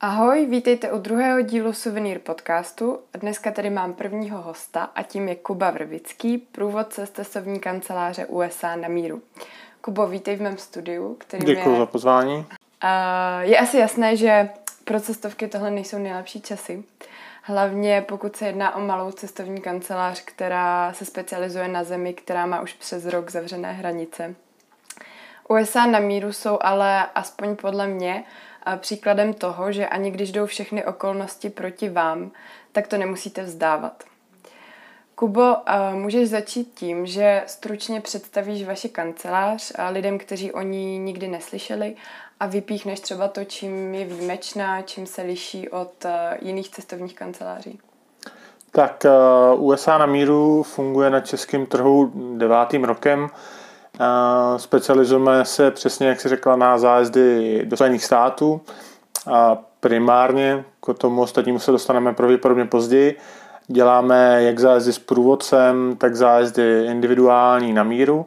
Ahoj, vítejte u druhého dílu Souvenir podcastu. Dneska tady mám prvního hosta a tím je Kuba Vrbický, průvodce z cestovní kanceláře USA na míru. Kubo, vítej v mém studiu. Který Děkuji je... za pozvání. Uh, je asi jasné, že pro cestovky tohle nejsou nejlepší časy. Hlavně pokud se jedná o malou cestovní kancelář, která se specializuje na zemi, která má už přes rok zavřené hranice. USA na míru jsou ale aspoň podle mě příkladem toho, že ani když jdou všechny okolnosti proti vám, tak to nemusíte vzdávat. Kubo, můžeš začít tím, že stručně představíš vaši kancelář lidem, kteří o ní nikdy neslyšeli a vypíchneš třeba to, čím je výjimečná, čím se liší od jiných cestovních kanceláří. Tak USA na míru funguje na českém trhu devátým rokem. Specializujeme se přesně, jak si řekla, na zájezdy do Spojených států. A primárně k tomu ostatnímu se dostaneme pravděpodobně později. Děláme jak zájezdy s průvodcem, tak zájezdy individuální na míru.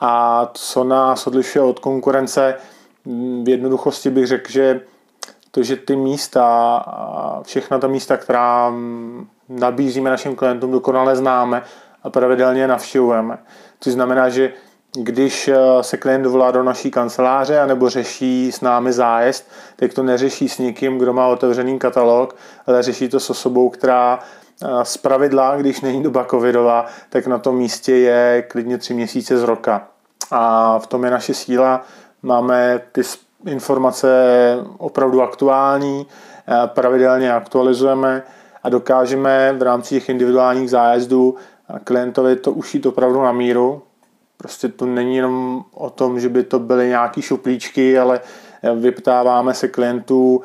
A co nás odlišuje od konkurence, v jednoduchosti bych řekl, že to, že ty místa, všechna ta místa, která nabízíme našim klientům, dokonale známe a pravidelně navštěvujeme. Což znamená, že když eh, se klient dovolá do naší kanceláře anebo řeší s námi zájezd, tak to neřeší s někým, kdo má otevřený katalog, ale řeší to s osobou, která eh, z pravidla, když není doba covidová, tak na tom místě je klidně tři měsíce z roka. A v tom je naše síla. Máme ty informace opravdu aktuální, eh, pravidelně aktualizujeme a dokážeme v rámci těch individuálních zájezdů klientovi to ušít opravdu na míru, Prostě to není jenom o tom, že by to byly nějaký šuplíčky, ale vyptáváme se klientů,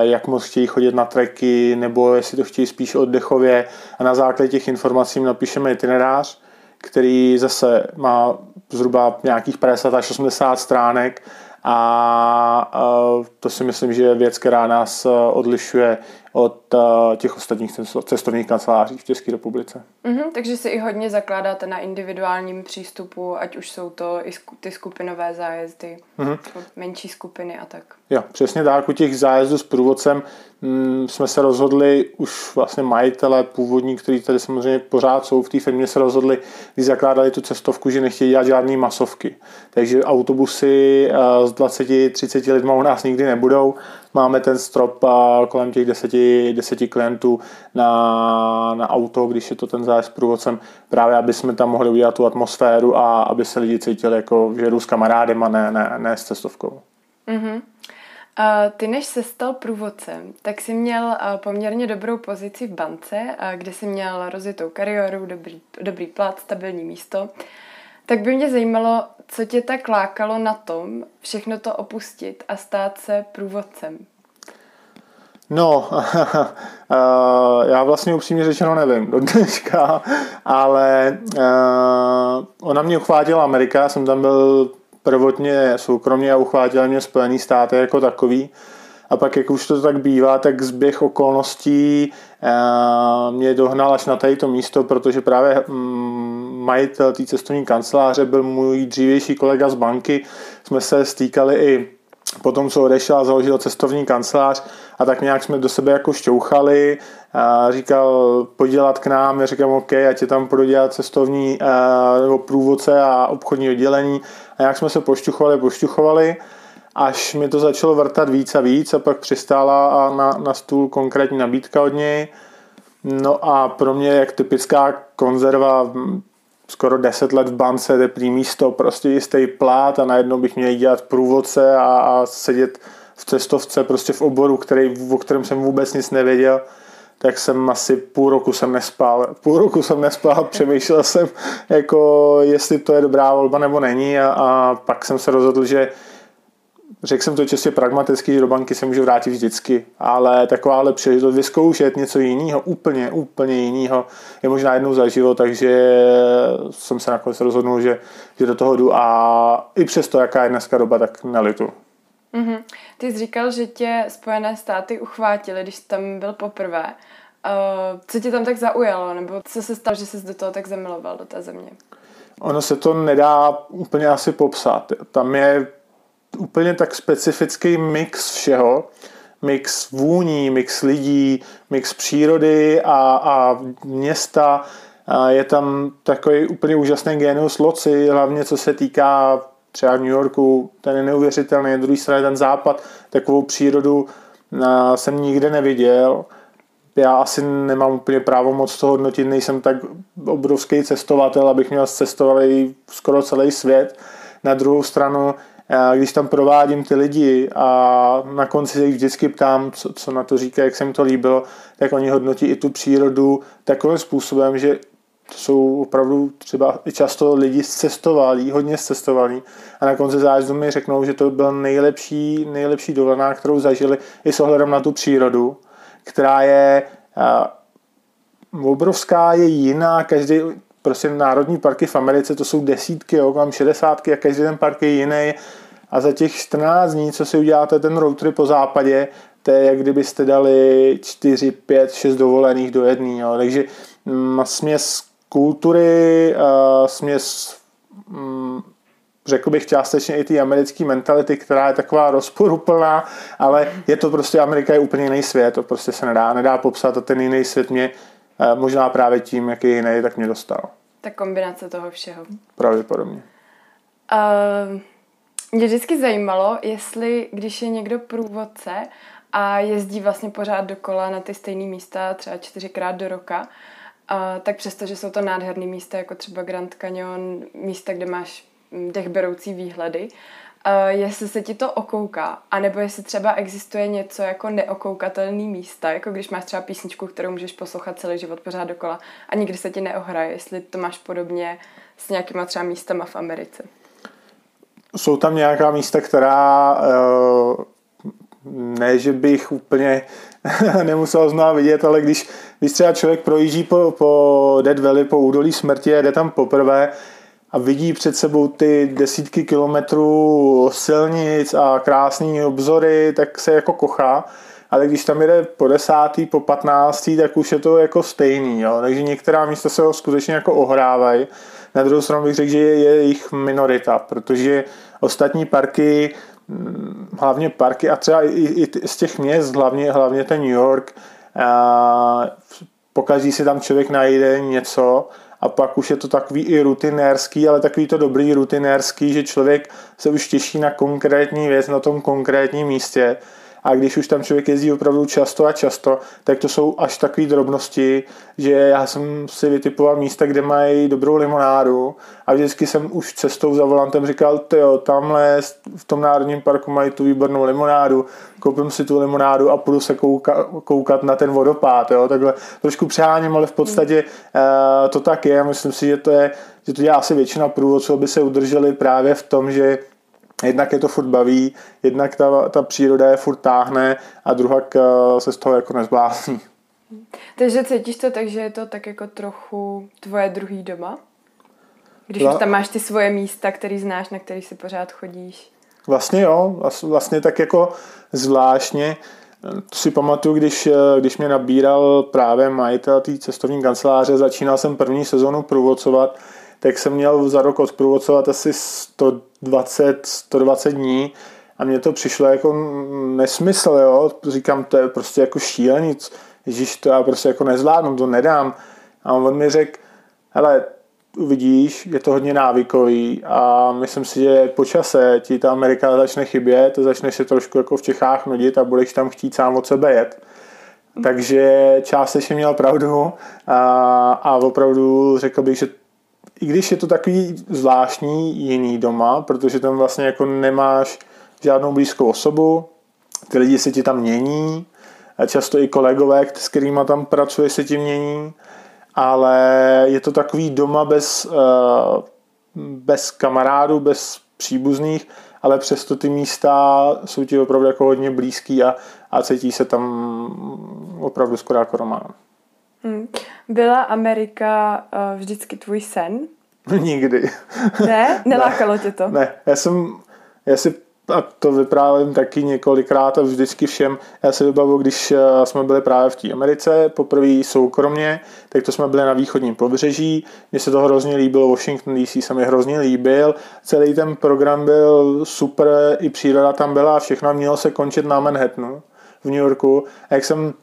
jak moc chtějí chodit na treky, nebo jestli to chtějí spíš oddechově. A na základě těch informací napíšeme itinerář, který zase má zhruba nějakých 50 až 80 stránek a to si myslím, že je věc, která nás odlišuje od těch ostatních cestovních kanceláří v České republice. Mm-hmm, takže si i hodně zakládáte na individuálním přístupu, ať už jsou to i ty skupinové zájezdy, mm-hmm. menší skupiny a tak. Jo, přesně tak. U těch zájezdů s průvodcem mm, jsme se rozhodli, už vlastně majitele původní, kteří tady samozřejmě pořád jsou v té firmě, se rozhodli, když zakládali tu cestovku, že nechtějí dělat žádné masovky. Takže autobusy s 20-30 lidmi u nás nikdy nebudou. Máme ten strop kolem těch 10, 10 klientů na, na auto, když je to ten zájezd s průvodcem, právě aby jsme tam mohli udělat tu atmosféru a aby se lidi cítili jako, že jdu s kamarádem a ne, ne, ne s cestovkou. Mm-hmm. Ty, než se stal průvodcem, tak jsi měl poměrně dobrou pozici v bance, kde jsi měl rozjetou kariéru, dobrý, dobrý plat, stabilní místo. Tak by mě zajímalo, co tě tak lákalo na tom všechno to opustit a stát se průvodcem. No, já vlastně upřímně řečeno nevím do dneška, ale ona mě uchvátila Amerika, já jsem tam byl prvotně soukromně a uchvátila mě Spojený státy jako takový. A pak, jak už to tak bývá, tak zběh okolností mě dohnal až na tady to místo, protože právě mm, majitel té cestovní kanceláře byl můj dřívější kolega z banky. Jsme se stýkali i potom, co odešel a založil cestovní kancelář a tak nějak jsme do sebe jako šťouchali a říkal, podělat k nám, já říkám, OK, ať je tam půjdu dělat cestovní nebo průvodce a obchodní oddělení a jak jsme se pošťuchovali, pošťuchovali až mi to začalo vrtat víc a víc a pak přistála na, na stůl konkrétní nabídka od něj. No a pro mě jak typická konzerva skoro 10 let v bance, teplý místo, prostě jistý plát a najednou bych měl dělat průvodce a, a sedět v cestovce prostě v oboru, který, o kterém jsem vůbec nic nevěděl tak jsem asi půl roku jsem nespal. Půl roku jsem nespal, přemýšlel jsem, jako jestli to je dobrá volba nebo není a, a pak jsem se rozhodl, že řekl jsem to čistě pragmaticky, že do banky se můžu vrátit vždycky, ale takováhle příležitost vyzkoušet něco jiného, úplně, úplně jiného, je možná jednou za život, takže jsem se nakonec rozhodnul, že, že do toho jdu a i přesto, jaká je dneska doba, tak nelitu. Mm-hmm. Ty jsi říkal, že tě Spojené státy uchvátily, když jsi tam byl poprvé. Uh, co tě tam tak zaujalo, nebo co se stalo, že jsi do toho tak zamiloval, do té země? Ono se to nedá úplně asi popsat. Tam je úplně tak specifický mix všeho. Mix vůní, mix lidí, mix přírody a, a města. A je tam takový úplně úžasný genius loci, hlavně co se týká třeba v New Yorku, ten je neuvěřitelný, na druhé straně ten západ, takovou přírodu jsem nikde neviděl. Já asi nemám úplně právo moc to hodnotit, nejsem tak obrovský cestovatel, abych měl cestovali skoro celý svět. Na druhou stranu, když tam provádím ty lidi a na konci se jich vždycky ptám, co, co na to říká, jak se mi to líbilo, tak oni hodnotí i tu přírodu takovým způsobem, že to jsou opravdu třeba i často lidi cestovalí, hodně cestovalí a na konci zájezdu mi řeknou, že to byl nejlepší, nejlepší dovolená, kterou zažili i s ohledem na tu přírodu, která je obrovská, je jiná, každý, prostě národní parky v Americe, to jsou desítky, jo, mám šedesátky a každý ten park je jiný a za těch 14 dní, co si uděláte ten road trip po západě, to je jak kdybyste dali 4, 5, 6 dovolených do jedný, jo. takže mm, směs kultury, uh, směs um, řekl bych částečně i ty americké mentality, která je taková rozporuplná, ale je to prostě, Amerika je úplně jiný svět, to prostě se nedá, nedá popsat a ten jiný svět mě uh, možná právě tím, jaký jiný, tak mě dostal. Ta kombinace toho všeho. Pravděpodobně. Uh, mě vždycky zajímalo, jestli když je někdo průvodce a jezdí vlastně pořád dokola na ty stejné místa, třeba čtyřikrát do roka, a tak přesto, že jsou to nádherné místa, jako třeba Grand Canyon, místa, kde máš mm, dechberoucí výhledy, a jestli se ti to okouká, anebo jestli třeba existuje něco jako neokoukatelný místa, jako když máš třeba písničku, kterou můžeš poslouchat celý život pořád dokola a nikdy se ti neohraje, jestli to máš podobně s nějakýma třeba místama v Americe. Jsou tam nějaká místa, která uh ne, že bych úplně nemusel znát vidět, ale když, když třeba člověk projíždí po, po Dead Valley, po údolí smrti a jde tam poprvé a vidí před sebou ty desítky kilometrů silnic a krásný obzory, tak se jako kochá. Ale když tam jede po desátý, po patnáctý, tak už je to jako stejný. Jo? Takže některá místa se ho skutečně jako ohrávají. Na druhou stranu bych řekl, že je, je jich minorita, protože ostatní parky hlavně parky a třeba i, i z těch měst, hlavně, hlavně ten New York, a pokaždý si tam člověk najde něco a pak už je to takový i rutinérský, ale takový to dobrý rutinérský, že člověk se už těší na konkrétní věc na tom konkrétním místě a když už tam člověk jezdí opravdu často a často, tak to jsou až takové drobnosti, že já jsem si vytipoval místa, kde mají dobrou limonádu a vždycky jsem už cestou za volantem říkal, jo, tamhle v tom národním parku mají tu výbornou limonádu, koupím si tu limonádu a půjdu se kouka, koukat na ten vodopád, jo, takhle trošku přeháním, ale v podstatě uh, to tak je, myslím si, že to je, že to dělá asi většina průvodců, aby se udrželi právě v tom, že jednak je to furt baví, jednak ta, ta příroda je furt táhne a druhá eh, se z toho jako nezblázní. Takže cítíš to tak, že je to tak jako trochu tvoje druhý doma? Když už tam máš ty svoje místa, který znáš, na který si pořád chodíš. Vlastně jo, vlastně tak jako zvláštně. To si pamatuju, když, eh, když mě nabíral právě majitel té cestovní kanceláře, začínal jsem první sezonu průvodcovat, tak jsem měl za rok odprůvodcovat asi 120, 120 dní a mně to přišlo jako nesmysl, jo. Říkám, to je prostě jako šílený, Ježíš, to já prostě jako nezvládnu, to nedám. A on mi řekl, hele, uvidíš, je to hodně návykový a myslím si, že po čase ti ta Amerika začne chybět, začneš se trošku jako v Čechách nudit a budeš tam chtít sám od sebe jet. Takže částečně měl pravdu a, a opravdu řekl bych, že i když je to takový zvláštní jiný doma, protože tam vlastně jako nemáš žádnou blízkou osobu, ty lidi se ti tam mění, a často i kolegové, s kterými tam pracuje, se ti mění, ale je to takový doma bez, eh, bez kamarádů, bez příbuzných, ale přesto ty místa jsou ti opravdu jako hodně blízký a, a cítí se tam opravdu skoro jako román. Hmm. Byla Amerika uh, vždycky tvůj sen? Nikdy. Ne? Nelákalo ne, tě to? Ne, já jsem, já si a to vyprávím taky několikrát a vždycky všem. Já si vybavu, když eh, jsme byli právě v té Americe, poprvé soukromně, tak to jsme byli na východním pobřeží. Mně se to hrozně líbilo, Washington DC se mi hrozně líbil. Celý ten program byl super, i příroda tam byla a všechno mělo se končit na Manhattanu v New Yorku. A jak jsem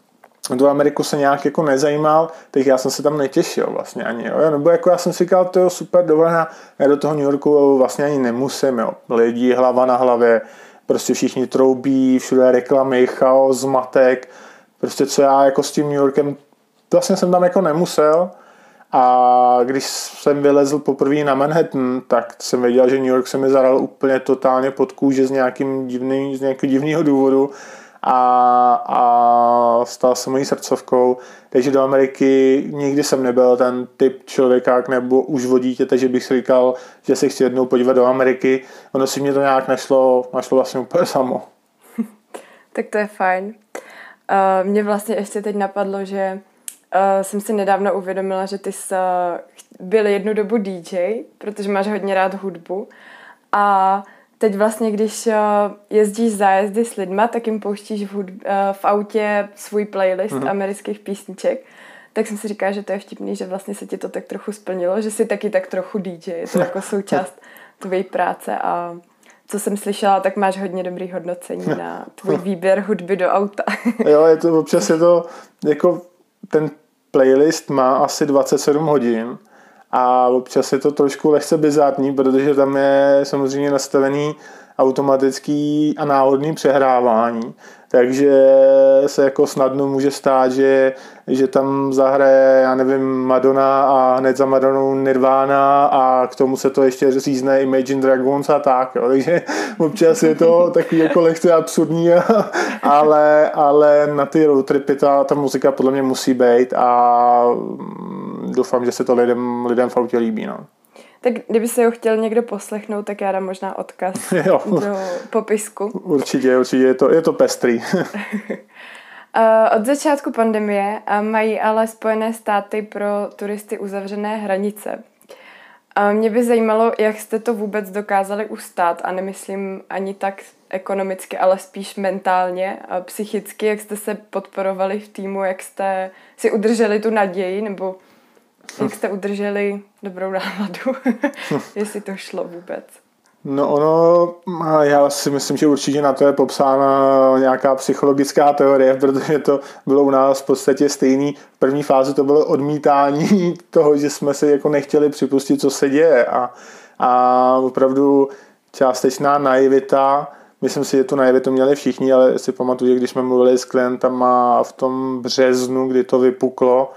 do Ameriku se nějak jako nezajímal, tak já jsem se tam netěšil vlastně ani, jo. Nebo jako já jsem si říkal, to je super dovolená, já do toho New Yorku vlastně ani nemusím, jo. Lidi hlava na hlavě, prostě všichni troubí, všude reklamy, chaos, zmatek, prostě co já jako s tím New Yorkem, vlastně jsem tam jako nemusel, a když jsem vylezl poprvé na Manhattan, tak jsem věděl, že New York se mi zaral úplně totálně pod kůže z, nějakým divný, z nějakého divného důvodu a, a stal se mojí srdcovkou. Takže do Ameriky nikdy jsem nebyl ten typ člověka, nebo už vodítě, dítěte, že bych si říkal, že se chci jednou podívat do Ameriky. Ono si mě to nějak nešlo, našlo vlastně úplně samo. tak to je fajn. Uh, mě vlastně ještě teď napadlo, že uh, jsem si nedávno uvědomila, že ty jsi uh, byl jednu dobu DJ, protože máš hodně rád hudbu. A teď vlastně, když uh, jezdíš zájezdy s lidma, tak jim pouštíš v, hudb, uh, v autě svůj playlist mm-hmm. amerických písniček. Tak jsem si říkala, že to je vtipný, že vlastně se ti to tak trochu splnilo, že jsi taky tak trochu DJ, je to jako součást tvojí práce a co jsem slyšela, tak máš hodně dobrý hodnocení na tvůj výběr hudby do auta. jo, je to občas je to, jako ten playlist má asi 27 hodin a občas je to trošku lehce bizární, protože tam je samozřejmě nastavený automatický a náhodný přehrávání. Takže se jako snadno může stát, že, že tam zahraje, já nevím, Madonna a hned za Madonou Nirvana a k tomu se to ještě řízne Imagine Dragons a tak. Jo. Takže občas je to takový jako lehce absurdní, ale, ale na ty roadtripy ta, ta muzika podle mě musí být a doufám, že se to lidem, lidem v autě líbí. No. Tak kdyby se ho chtěl někdo poslechnout, tak já dám možná odkaz jo. do popisku. Určitě, určitě, je to, je to pestrý. Od začátku pandemie mají ale Spojené státy pro turisty uzavřené hranice. Mě by zajímalo, jak jste to vůbec dokázali ustát a nemyslím ani tak ekonomicky, ale spíš mentálně, a psychicky, jak jste se podporovali v týmu, jak jste si udrželi tu naději, nebo jak jste udrželi dobrou náladu, jestli to šlo vůbec. No ono, já si myslím, že určitě na to je popsána nějaká psychologická teorie, protože to bylo u nás v podstatě stejný. V první fázi to bylo odmítání toho, že jsme si jako nechtěli připustit, co se děje a, a opravdu částečná naivita, myslím si, že tu naivitu měli všichni, ale si pamatuju, že když jsme mluvili s klientama v tom březnu, kdy to vypuklo,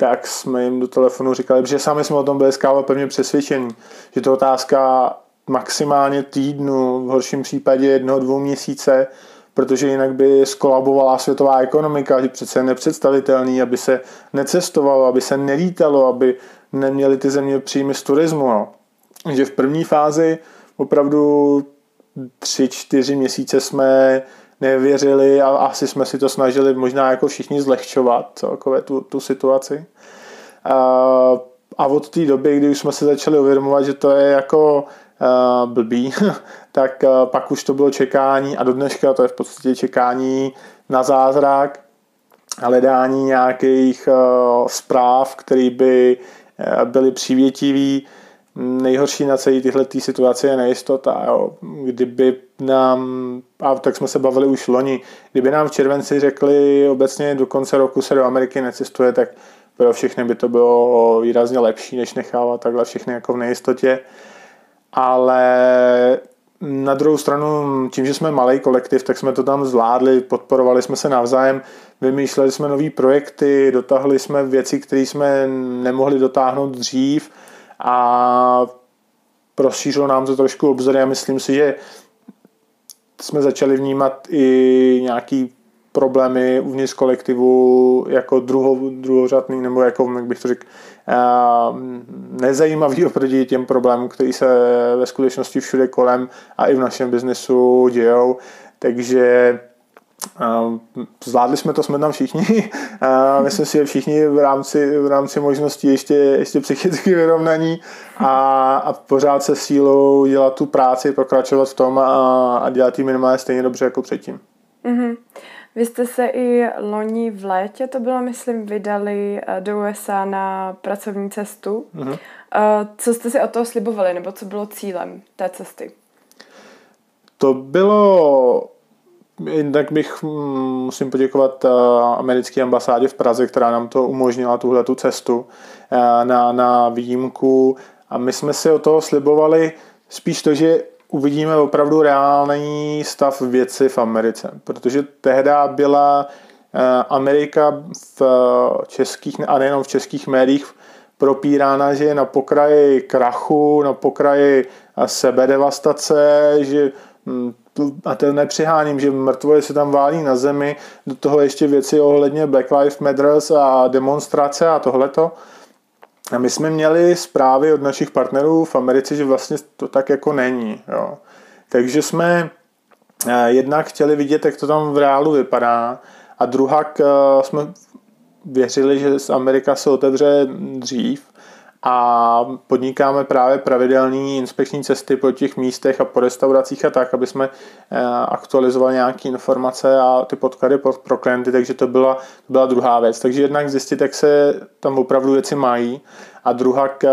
tak jsme jim do telefonu říkali, že sami jsme o tom byli skáva pevně přesvědčení, že to otázka maximálně týdnu, v horším případě jednoho, dvou měsíce, protože jinak by skolabovala světová ekonomika, že přece je nepředstavitelný, aby se necestovalo, aby se nelítalo, aby neměly ty země příjmy z turismu. No. Že v první fázi opravdu tři, čtyři měsíce jsme nevěřili a asi jsme si to snažili možná jako všichni zlehčovat celkově tu, tu situaci. A, a od té doby, kdy už jsme se začali uvědomovat, že to je jako uh, blbý, tak uh, pak už to bylo čekání a do dneška to je v podstatě čekání na zázrak, hledání nějakých uh, zpráv, které by uh, byly přívětivý, nejhorší na celé tyhle tý situace je nejistota. Jo. Kdyby nám, a tak jsme se bavili už loni, kdyby nám v červenci řekli obecně do konce roku se do Ameriky necestuje, tak pro všechny by to bylo výrazně lepší, než nechávat takhle všechny jako v nejistotě. Ale na druhou stranu, tím, že jsme malý kolektiv, tak jsme to tam zvládli, podporovali jsme se navzájem, vymýšleli jsme nové projekty, dotahli jsme věci, které jsme nemohli dotáhnout dřív, a rozšířilo nám to trošku obzory a myslím si, že jsme začali vnímat i nějaký problémy uvnitř kolektivu jako druho, druhořadný, nebo jako, jak bych to řekl, nezajímavý oproti těm problémům, který se ve skutečnosti všude kolem a i v našem biznesu dějou. Takže Zvládli jsme to, jsme tam všichni. Myslím si, že všichni v rámci, v rámci možností ještě, ještě psychicky vyrovnaní a, a pořád se sílou dělat tu práci, pokračovat v tom a, a dělat ji minimálně stejně dobře jako předtím. Mm-hmm. Vy jste se i loni v létě, to bylo, myslím, vydali eh, do USA na pracovní cestu. Mm-hmm. Co jste si o toho slibovali, nebo co bylo cílem té cesty? To bylo Jednak bych mm, musím poděkovat eh, americké ambasádě v Praze, která nám to umožnila, tuhle tu cestu na, na výjimku. A my jsme si o toho slibovali spíš to, že uvidíme opravdu reálný stav věci v Americe. Protože tehdy byla eh, Amerika v českých, a nejenom v českých médiích, propírána, že je na pokraji krachu, na pokraji eh, sebedevastace, že hm, a to nepřiháním, že mrtvoje se tam válí na zemi, do toho ještě věci ohledně Black Lives Matter a demonstrace a tohleto. A my jsme měli zprávy od našich partnerů v Americe, že vlastně to tak jako není. Jo. Takže jsme eh, jednak chtěli vidět, jak to tam v reálu vypadá a druhá eh, jsme věřili, že Amerika se otevře dřív a podnikáme právě pravidelné inspekční cesty po těch místech a po restauracích a tak, aby jsme eh, aktualizovali nějaké informace a ty podklady pro klienty, takže to byla, to byla druhá věc. Takže jednak zjistit, jak se tam opravdu věci mají a druhá k,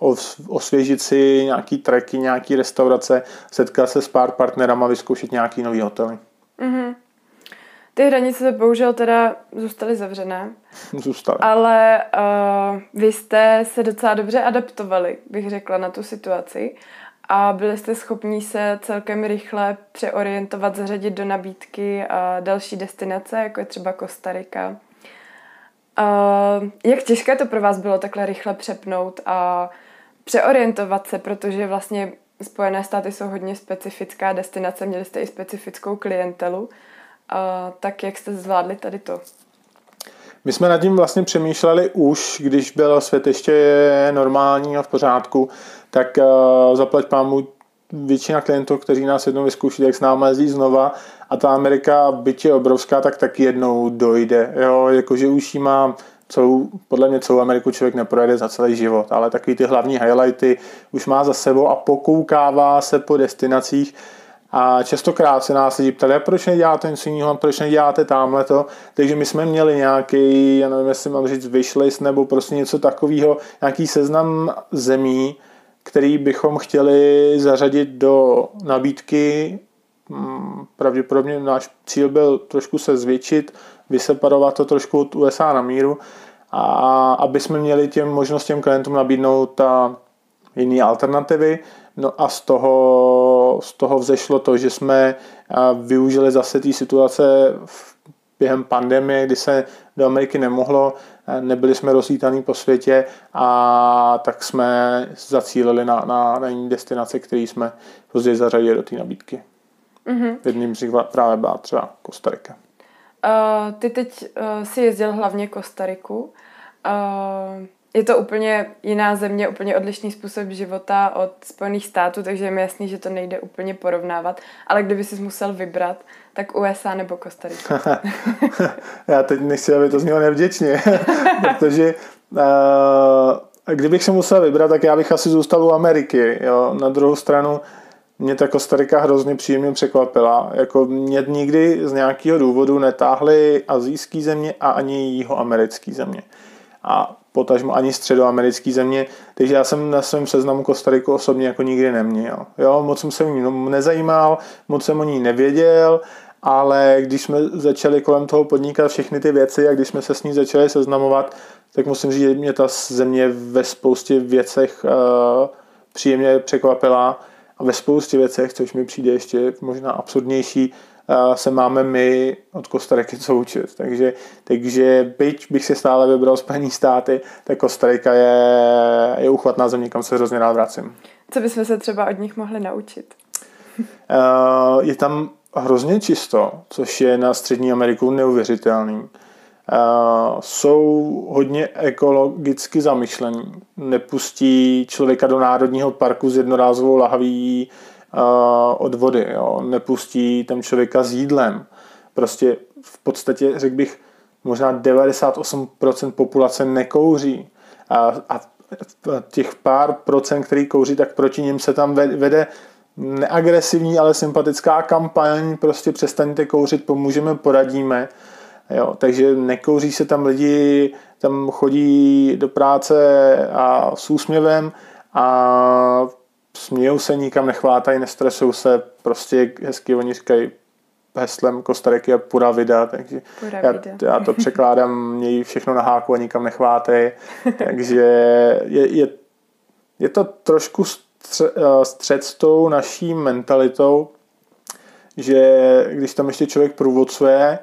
uh, osvěžit si nějaký treky, nějaký restaurace, setkat se s pár partnerama, vyzkoušet nějaký nový hotely. Mm-hmm. Ty hranice se bohužel teda zůstaly zavřené. Zůstaly. Ale uh, vy jste se docela dobře adaptovali, bych řekla, na tu situaci a byli jste schopni se celkem rychle přeorientovat, zařadit do nabídky uh, další destinace, jako je třeba Kostarika. Uh, jak těžké to pro vás bylo takhle rychle přepnout a přeorientovat se, protože vlastně Spojené státy jsou hodně specifická destinace, měli jste i specifickou klientelu. A tak jak jste zvládli tady to? My jsme nad tím vlastně přemýšleli už, když byl svět ještě normální a v pořádku, tak uh, zaplať pámu většina klientů, kteří nás jednou vyzkouší, jak s námi jezdí znova a ta Amerika, byť je obrovská, tak taky jednou dojde. Jo, jakože už jí má celou, podle mě celou Ameriku člověk neprojede za celý život, ale takový ty hlavní highlighty už má za sebou a pokoukává se po destinacích, a častokrát se nás lidi ptali, proč neděláte něco jiného, proč neděláte tamhle to. Takže my jsme měli nějaký, já nevím, jestli mám říct wishlist nebo prostě něco takového, nějaký seznam zemí, který bychom chtěli zařadit do nabídky. Hmm, pravděpodobně náš cíl byl trošku se zvětšit, vyseparovat to trošku od USA na míru a aby jsme měli těm možnostem klientům nabídnout ta jiné alternativy. No a z toho, z toho vzešlo to, že jsme využili zase té situace během pandemie, kdy se do Ameriky nemohlo, nebyli jsme rozlítaní po světě a tak jsme zacílili na, na, na jiné destinace, které jsme později zařadili do té nabídky. Mm-hmm. Jedním z nich právě byla třeba Kostarika. Uh, ty teď uh, si jezdil hlavně Kostariku. Uh, je to úplně jiná země, úplně odlišný způsob života od Spojených států, takže je mi jasný, že to nejde úplně porovnávat. Ale kdyby si musel vybrat, tak USA nebo Kostarika. Já teď nechci, aby to znělo nevděčně, protože uh, kdybych se musel vybrat, tak já bych asi zůstal u Ameriky. Jo. Na druhou stranu mě ta Kostarika hrozně příjemně překvapila. Jako mě nikdy z nějakého důvodu netáhly azijské země a ani jihoamerické země. A potažmo ani středoamerické země, takže já jsem na svém seznamu Kostariku osobně jako nikdy neměl. Jo, moc jsem se o ní nezajímal, moc jsem o ní nevěděl, ale když jsme začali kolem toho podnikat všechny ty věci a když jsme se s ní začali seznamovat, tak musím říct, že mě ta země ve spoustě věcech uh, příjemně překvapila a ve spoustě věcech, což mi přijde ještě možná absurdnější, se máme my od Kostariky co učit. Takže, takže byť bych si stále vybral Spojené státy, tak Kostarika je, je uchvatná země, kam se hrozně rád vracím. Co bychom se třeba od nich mohli naučit? je tam hrozně čisto, což je na Střední Ameriku neuvěřitelný. jsou hodně ekologicky zamyšlení. Nepustí člověka do národního parku s jednorázovou lahví od vody, jo. nepustí tam člověka s jídlem. Prostě v podstatě, řekl bych, možná 98% populace nekouří. A, a těch pár procent, který kouří, tak proti ním se tam vede neagresivní, ale sympatická kampaň, prostě přestaňte kouřit, pomůžeme, poradíme. Jo, takže nekouří se tam lidi, tam chodí do práce a s úsměvem a smějou se, nikam nechvátají, nestresují se, prostě hezky oni říkají heslem Kostariky a pura vida, takže pura já, já, to překládám, mějí všechno na háku a nikam nechvátej, takže je, je, je to trošku střed s tou naší mentalitou, že když tam ještě člověk průvodcuje,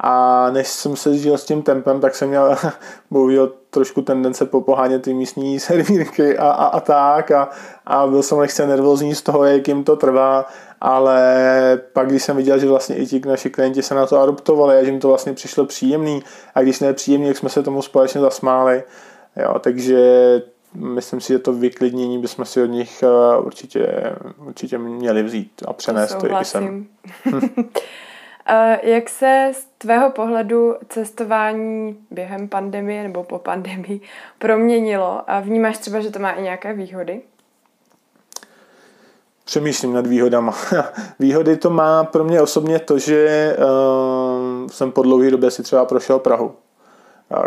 a než jsem se žil s tím tempem, tak jsem měl bohužel trošku tendence popohánět ty místní servírky a, a, a tak a, a byl jsem lehce nervózní z toho, jak jim to trvá, ale pak když jsem viděl, že vlastně i ti naši klienti se na to adoptovali a že jim to vlastně přišlo příjemný a když ne příjemný, jak jsme se tomu společně zasmáli. Jo, takže myslím si, že to vyklidnění bychom si od nich eh, určitě, určitě měli vzít a přenést to, to i sem. Jak se z tvého pohledu cestování během pandemie nebo po pandemii proměnilo a vnímáš třeba, že to má i nějaké výhody? Přemýšlím nad výhodama. Výhody to má pro mě osobně to, že uh, jsem po dlouhé době si třeba prošel Prahu,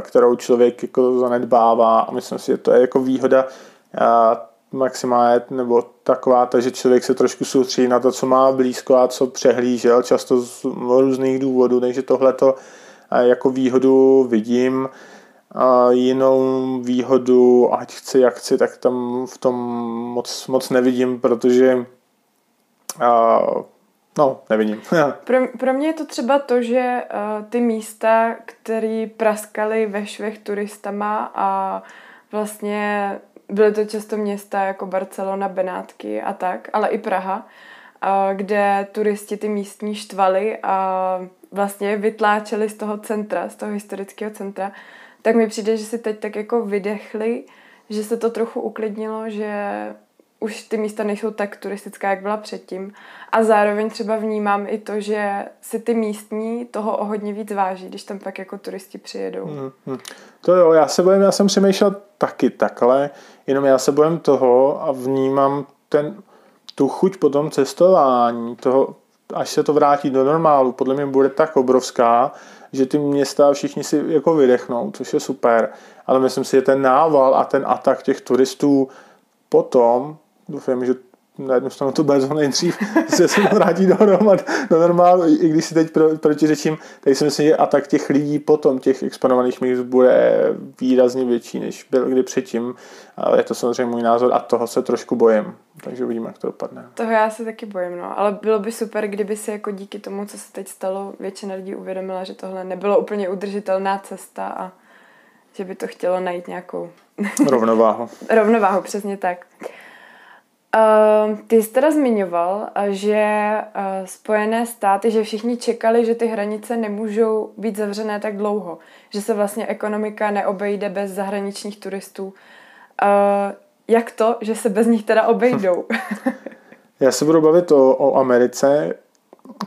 kterou člověk jako zanedbává a myslím si, že to je jako výhoda. Uh, maximálně, nebo taková, takže člověk se trošku soustředí na to, co má blízko a co přehlížel, často z různých důvodů, takže tohle to jako výhodu vidím. A jinou výhodu, ať chci, jak chci, tak tam v tom moc, moc nevidím, protože a, no, nevidím. pro, pro mě je to třeba to, že uh, ty místa, které praskaly ve švech turistama a vlastně Byly to často města jako Barcelona, Benátky a tak, ale i Praha, kde turisti ty místní štvali a vlastně vytláčeli z toho centra, z toho historického centra, tak mi přijde, že si teď tak jako vydechli, že se to trochu uklidnilo, že už ty místa nejsou tak turistická, jak byla předtím. A zároveň třeba vnímám i to, že si ty místní toho o hodně víc váží, když tam pak jako turisti přijedou. Hmm, hmm. To jo, já se bojím, já jsem přemýšlel taky takhle, jenom já se bojím toho a vnímám ten, tu chuť po tom cestování, toho, až se to vrátí do normálu, podle mě bude tak obrovská, že ty města všichni si jako vydechnou, což je super. Ale myslím si, že ten nával a ten atak těch turistů potom doufám, že na jednu stranu to bude nejdřív, se se vrátí do hromad, do normálu, i když si teď pro, protiřečím, tak si myslím, že atak těch lidí potom, těch exponovaných míst, bude výrazně větší, než byl kdy předtím. Ale je to samozřejmě můj názor a toho se trošku bojím. Takže uvidíme, jak to dopadne. Toho já se taky bojím, no. Ale bylo by super, kdyby se jako díky tomu, co se teď stalo, většina lidí uvědomila, že tohle nebylo úplně udržitelná cesta a že by to chtělo najít nějakou rovnováhu. rovnováhu, přesně tak. Uh, ty jsi teda zmiňoval, že uh, Spojené státy, že všichni čekali, že ty hranice nemůžou být zavřené tak dlouho, že se vlastně ekonomika neobejde bez zahraničních turistů. Uh, jak to, že se bez nich teda obejdou? Já se budu bavit o, o Americe,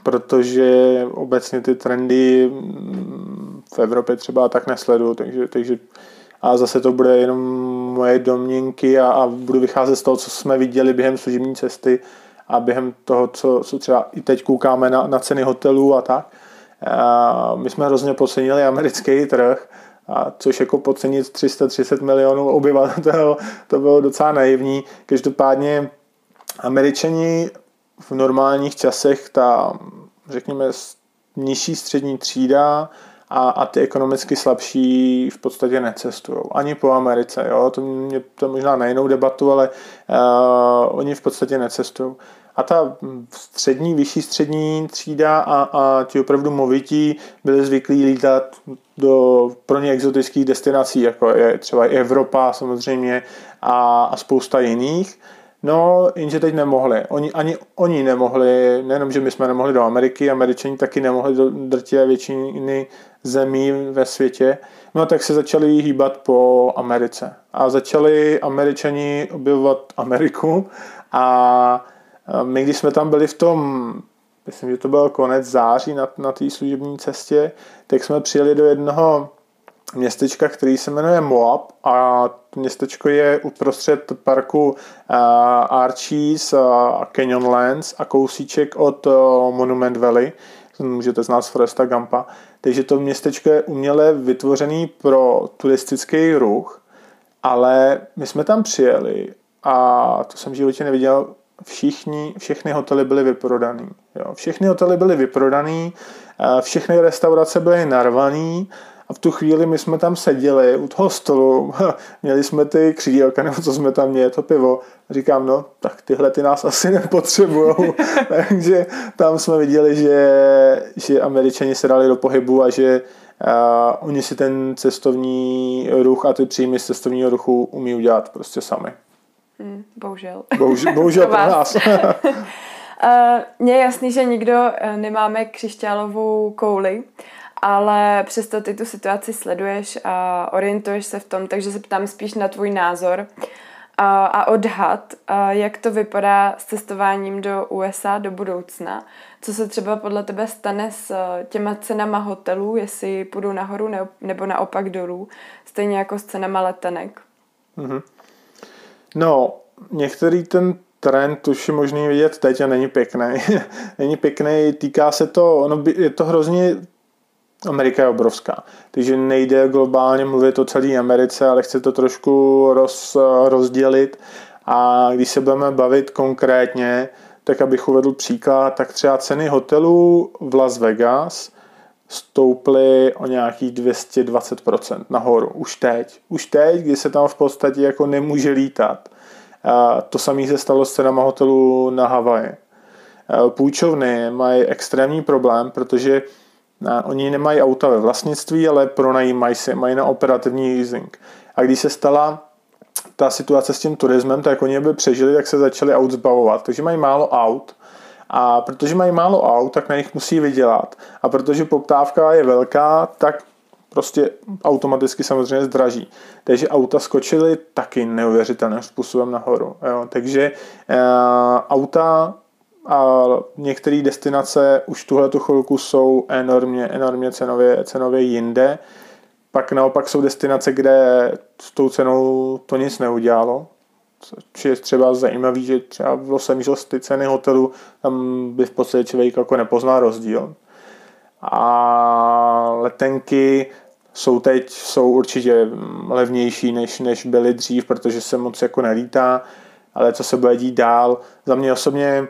protože obecně ty trendy mm, v Evropě třeba tak nesleduju, takže, takže a zase to bude jenom moje domněnky a, a budu vycházet z toho, co jsme viděli během služební cesty a během toho, co, co třeba i teď koukáme na, na ceny hotelů a tak. A my jsme hrozně podcenili americký trh, a což jako podcenit 330 milionů obyvatel, to bylo docela naivní. Každopádně američani v normálních časech ta, řekněme, nižší střední třída a, a ty ekonomicky slabší v podstatě necestují. Ani po Americe, jo? To, mě, to možná na jinou debatu, ale uh, oni v podstatě necestují. A ta střední, vyšší střední třída a, a ti opravdu movití byli zvyklí lítat do pro ně exotických destinací, jako je třeba Evropa samozřejmě a, a spousta jiných. No, jenže teď nemohli. Oni, ani oni nemohli, nejenom, že my jsme nemohli do Ameriky, američani taky nemohli do drtivé většiny zemí ve světě. No tak se začali hýbat po Americe. A začali američani objevovat Ameriku a My, když jsme tam byli v tom, myslím, že to byl konec září na, na té služební cestě, tak jsme přijeli do jednoho městečka, který se jmenuje Moab a městečko je uprostřed parku uh, Archies a Canyonlands a kousíček od uh, Monument Valley, můžete znát z Foresta Gampa. Takže to městečko je uměle vytvořený pro turistický ruch, ale my jsme tam přijeli a to jsem v životě neviděl, všichni, všechny hotely byly vyprodaný. Jo. Všechny hotely byly vyprodaný, všechny restaurace byly narvaný a v tu chvíli my jsme tam seděli u toho stolu, měli jsme ty křídelka, nebo co jsme tam měli, to pivo. Říkám, no, tak tyhle ty nás asi nepotřebují. Takže tam jsme viděli, že, že američani se dali do pohybu a že uh, oni si ten cestovní ruch a ty příjmy z cestovního ruchu umí udělat prostě sami. Hmm, bohužel. Bohužel, bohužel pro nás. Uh, mně je jasný, že nikdo uh, nemáme křišťálovou kouli, ale přesto ty tu situaci sleduješ a orientuješ se v tom, takže se ptám spíš na tvůj názor a, a odhad, a jak to vypadá s cestováním do USA do budoucna. Co se třeba podle tebe stane s eh, těma cenama hotelů, jestli půjdou nahoru nebo naopak dolů, stejně jako s cenama letenek. Mm-hmm. No, některý ten trend už je možný vidět teď a není pěkný. není pěkný, týká se to, ono by, je to hrozně Amerika je obrovská, takže nejde globálně mluvit o celé Americe, ale chce to trošku roz, rozdělit a když se budeme bavit konkrétně, tak abych uvedl příklad, tak třeba ceny hotelů v Las Vegas stouply o nějakých 220% nahoru. Už teď. Už teď, kdy se tam v podstatě jako nemůže lítat. A to samé se stalo s cenama hotelů na Havaji. Půjčovny mají extrémní problém, protože Oni nemají auta ve vlastnictví, ale pronajímají si, mají na operativní leasing. A když se stala ta situace s tím turismem, tak oni by přežili, tak se začali aut zbavovat. Takže mají málo aut, a protože mají málo aut, tak na nich musí vydělat. A protože poptávka je velká, tak prostě automaticky samozřejmě zdraží. Takže auta skočily taky neuvěřitelným způsobem nahoru. Jo. Takže e, auta a některé destinace už tuhle tu chvilku jsou enormně, enormně cenově, cenově jinde. Pak naopak jsou destinace, kde s tou cenou to nic neudělalo. Což je třeba zajímavý, že třeba v Los Angeles ty ceny hotelu, tam by v podstatě člověk jako nepozná rozdíl. A letenky jsou teď jsou určitě levnější, než, než byly dřív, protože se moc jako nelítá, ale co se bude dít dál. Za mě osobně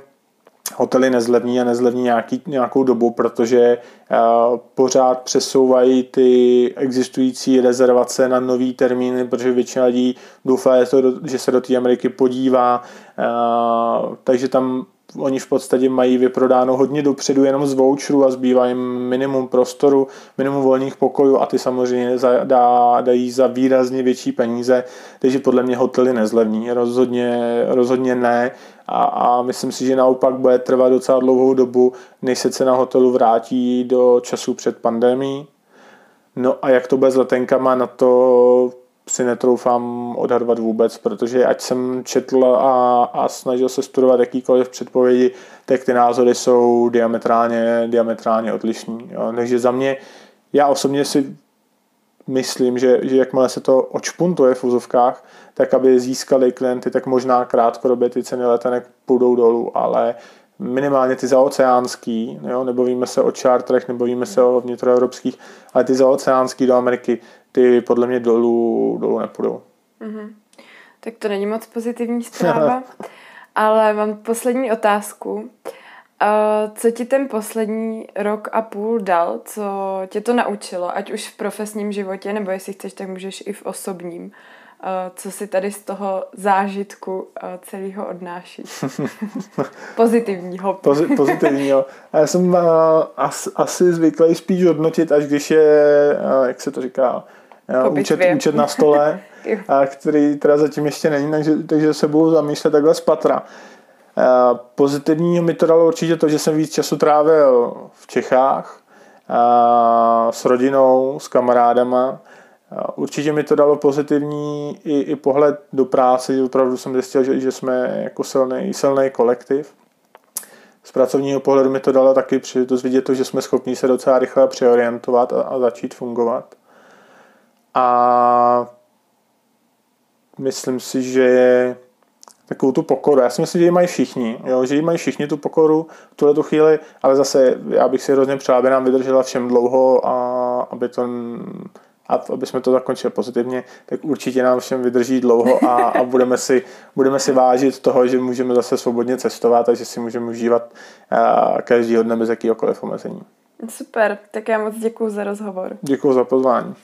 hotely nezlevní a nezlevní nějaký, nějakou dobu, protože uh, pořád přesouvají ty existující rezervace na nový termíny, protože většina lidí doufá, že se do té Ameriky podívá, uh, takže tam oni v podstatě mají vyprodáno hodně dopředu jenom z voucherů a zbývá jim minimum prostoru, minimum volných pokojů a ty samozřejmě za, dá, dají za výrazně větší peníze, takže podle mě hotely nezlevní, rozhodně, rozhodně ne a, a myslím si, že naopak bude trvat docela dlouhou dobu, než se cena hotelu vrátí do času před pandemí. No a jak to bude s letenkama, na to si netroufám odhadovat vůbec, protože ať jsem četl a, a snažil se studovat jakýkoliv předpovědi, tak ty názory jsou diametrálně, diametrálně odlišní. Jo. Takže za mě, já osobně si myslím, že, že jakmile se to očpuntuje v úzovkách, tak aby získali klienty, tak možná krátkodobě ty ceny letenek půjdou dolů, ale minimálně ty zaoceánský, jo, nebavíme se o charterech, nebavíme se o vnitroevropských, ale ty zaoceánský do Ameriky, ty podle mě dolů, dolů nepůjdou. Mm-hmm. Tak to není moc pozitivní zpráva, ale mám poslední otázku. Co ti ten poslední rok a půl dal, co tě to naučilo, ať už v profesním životě, nebo jestli chceš, tak můžeš i v osobním. Co si tady z toho zážitku celého odnášíš? Pozitivního. Pozi- pozitivního. Já jsem as, asi zvyklý spíš hodnotit, až když je, jak se to říká, účet, účet na stole, a který teda zatím ještě není, takže, takže se budu zamýšlet takhle z patra. Pozitivního mi to dalo určitě to, že jsem víc času trávil v Čechách s rodinou, s kamarádama. Určitě mi to dalo pozitivní i, i pohled do práce, opravdu jsem zjistil, že, že jsme jako silný, silný kolektiv. z pracovního pohledu mi to dalo taky příležitost vidět to, že jsme schopni se docela rychle přeorientovat a, a začít fungovat. A myslím si, že je takovou tu pokoru. Já si myslím, že ji mají všichni, jo? že ji mají všichni tu pokoru v tuhle tu chvíli, ale zase já bych si hrozně přál, aby nám vydržela všem dlouho a aby to a aby jsme to zakončili pozitivně, tak určitě nám všem vydrží dlouho a, a budeme, si, budeme si vážit toho, že můžeme zase svobodně cestovat a že si můžeme užívat každý dne bez jakýkoliv omezení. Super, tak já moc děkuji za rozhovor. Děkuji za pozvání.